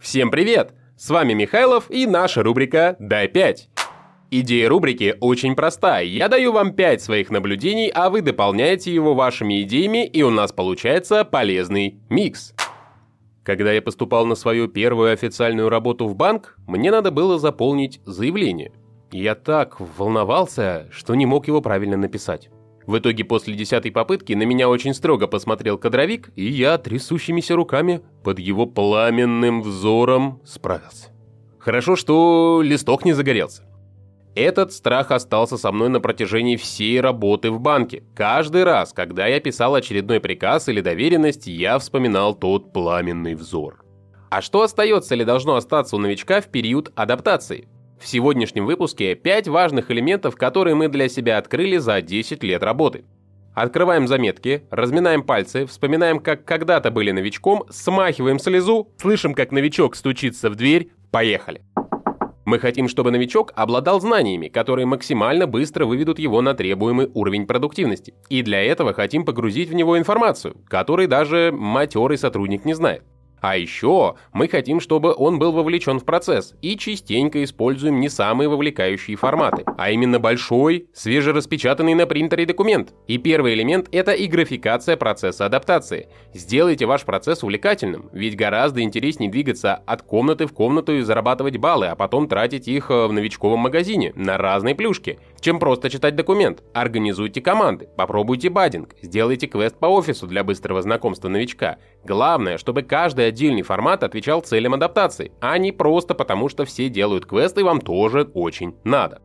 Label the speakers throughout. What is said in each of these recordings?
Speaker 1: Всем привет! С вами Михайлов и наша рубрика «Дай 5». Идея рубрики очень простая. Я даю вам 5 своих наблюдений, а вы дополняете его вашими идеями, и у нас получается полезный микс. Когда я поступал на свою первую официальную работу в банк, мне надо было заполнить заявление. Я так волновался, что не мог его правильно написать. В итоге после десятой попытки на меня очень строго посмотрел кадровик, и я трясущимися руками под его пламенным взором справился. Хорошо, что листок не загорелся. Этот страх остался со мной на протяжении всей работы в банке. Каждый раз, когда я писал очередной приказ или доверенность, я вспоминал тот пламенный взор. А что остается или должно остаться у новичка в период адаптации? В сегодняшнем выпуске 5 важных элементов, которые мы для себя открыли за 10 лет работы. Открываем заметки, разминаем пальцы, вспоминаем, как когда-то были новичком, смахиваем слезу, слышим, как новичок стучится в дверь, поехали. Мы хотим, чтобы новичок обладал знаниями, которые максимально быстро выведут его на требуемый уровень продуктивности. И для этого хотим погрузить в него информацию, которой даже матерый сотрудник не знает. А еще мы хотим, чтобы он был вовлечен в процесс и частенько используем не самые вовлекающие форматы, а именно большой, свежераспечатанный на принтере документ. И первый элемент – это и графикация процесса адаптации. Сделайте ваш процесс увлекательным, ведь гораздо интереснее двигаться от комнаты в комнату и зарабатывать баллы, а потом тратить их э, в новичковом магазине на разные плюшки, чем просто читать документ. Организуйте команды, попробуйте баддинг, сделайте квест по офису для быстрого знакомства новичка. Главное, чтобы каждый отдельный формат отвечал целям адаптации, а не просто потому, что все делают квесты, вам тоже очень надо.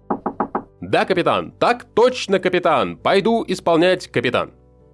Speaker 1: Да, капитан, так точно, капитан, пойду исполнять, капитан.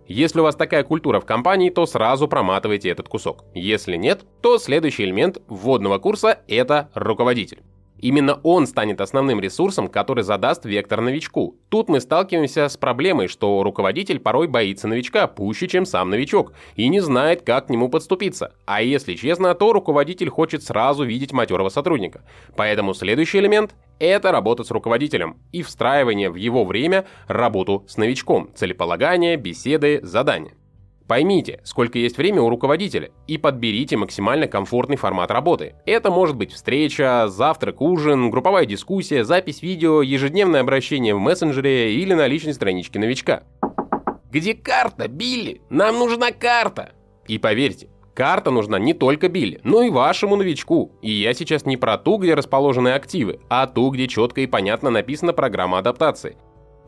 Speaker 1: Если у вас такая культура в компании, то сразу проматывайте этот кусок. Если нет, то следующий элемент вводного курса – это руководитель. Именно он станет основным ресурсом, который задаст вектор новичку. Тут мы сталкиваемся с проблемой, что руководитель порой боится новичка пуще, чем сам новичок, и не знает, как к нему подступиться. А если честно, то руководитель хочет сразу видеть матерого сотрудника. Поэтому следующий элемент – это работа с руководителем и встраивание в его время работу с новичком, целеполагание, беседы, задания. Поймите, сколько есть время у руководителя, и подберите максимально комфортный формат работы. Это может быть встреча, завтрак, ужин, групповая дискуссия, запись видео, ежедневное обращение в мессенджере или на личной страничке новичка. Где карта, Билли? Нам нужна карта! И поверьте, Карта нужна не только Билли, но и вашему новичку. И я сейчас не про ту, где расположены активы, а ту, где четко и понятно написана программа адаптации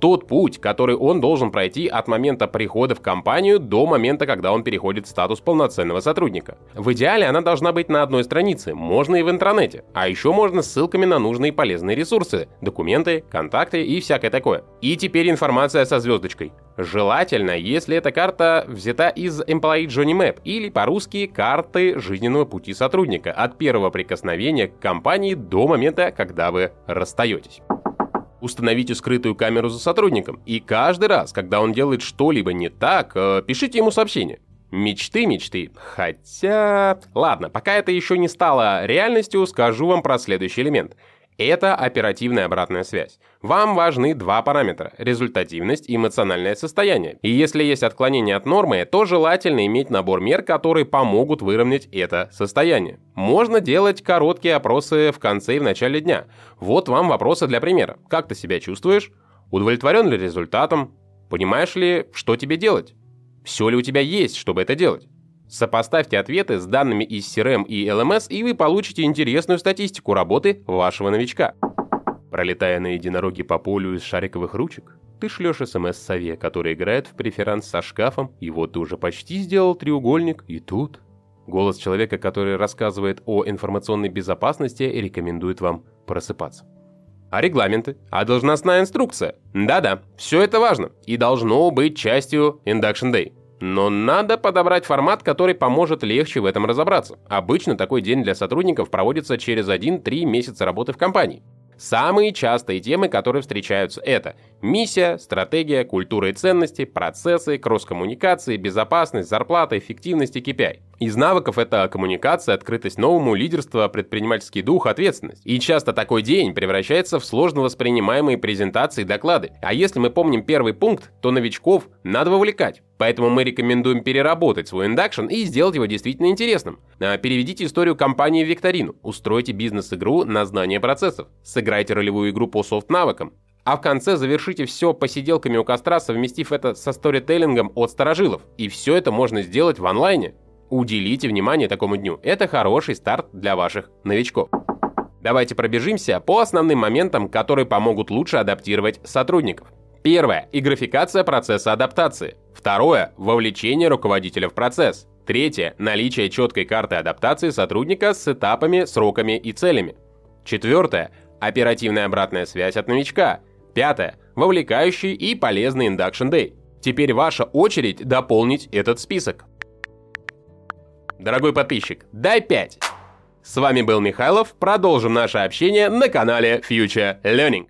Speaker 1: тот путь, который он должен пройти от момента прихода в компанию до момента, когда он переходит в статус полноценного сотрудника. В идеале она должна быть на одной странице, можно и в интернете, а еще можно ссылками на нужные полезные ресурсы, документы, контакты и всякое такое. И теперь информация со звездочкой. Желательно, если эта карта взята из Employee Journey Map или по-русски карты жизненного пути сотрудника от первого прикосновения к компании до момента, когда вы расстаетесь. Установите скрытую камеру за сотрудником, и каждый раз, когда он делает что-либо не так, э, пишите ему сообщение. Мечты, мечты. Хотя... Ладно, пока это еще не стало реальностью, скажу вам про следующий элемент – это оперативная обратная связь. Вам важны два параметра – результативность и эмоциональное состояние. И если есть отклонение от нормы, то желательно иметь набор мер, которые помогут выровнять это состояние. Можно делать короткие опросы в конце и в начале дня. Вот вам вопросы для примера. Как ты себя чувствуешь? Удовлетворен ли результатом? Понимаешь ли, что тебе делать? Все ли у тебя есть, чтобы это делать? Сопоставьте ответы с данными из CRM и LMS, и вы получите интересную статистику работы вашего новичка. Пролетая на единороге по полю из шариковых ручек, ты шлешь СМС сове, который играет в преферанс со шкафом, и вот ты уже почти сделал треугольник, и тут... Голос человека, который рассказывает о информационной безопасности, рекомендует вам просыпаться. А регламенты? А должностная инструкция? Да-да, все это важно и должно быть частью Induction Day. Но надо подобрать формат, который поможет легче в этом разобраться. Обычно такой день для сотрудников проводится через 1-3 месяца работы в компании. Самые частые темы, которые встречаются, это миссия, стратегия, культура и ценности, процессы, кросс-коммуникации, безопасность, зарплата, эффективность и KPI. Из навыков это коммуникация, открытость новому, лидерство, предпринимательский дух, ответственность. И часто такой день превращается в сложно воспринимаемые презентации и доклады. А если мы помним первый пункт, то новичков надо вовлекать. Поэтому мы рекомендуем переработать свой induction и сделать его действительно интересным. А, переведите историю компании в викторину, устройте бизнес-игру на знание процессов, сыграйте ролевую игру по софт-навыкам, а в конце завершите все посиделками у костра, совместив это со сторителлингом от старожилов. И все это можно сделать в онлайне. Уделите внимание такому дню. Это хороший старт для ваших новичков. Давайте пробежимся по основным моментам, которые помогут лучше адаптировать сотрудников. Первое – и процесса адаптации. Второе – вовлечение руководителя в процесс. Третье – наличие четкой карты адаптации сотрудника с этапами, сроками и целями. Четвертое – оперативная обратная связь от новичка. Пятое – вовлекающий и полезный Induction Day. Теперь ваша очередь дополнить этот список. Дорогой подписчик, дай 5. С вами был Михайлов, продолжим наше общение на канале Future Learning.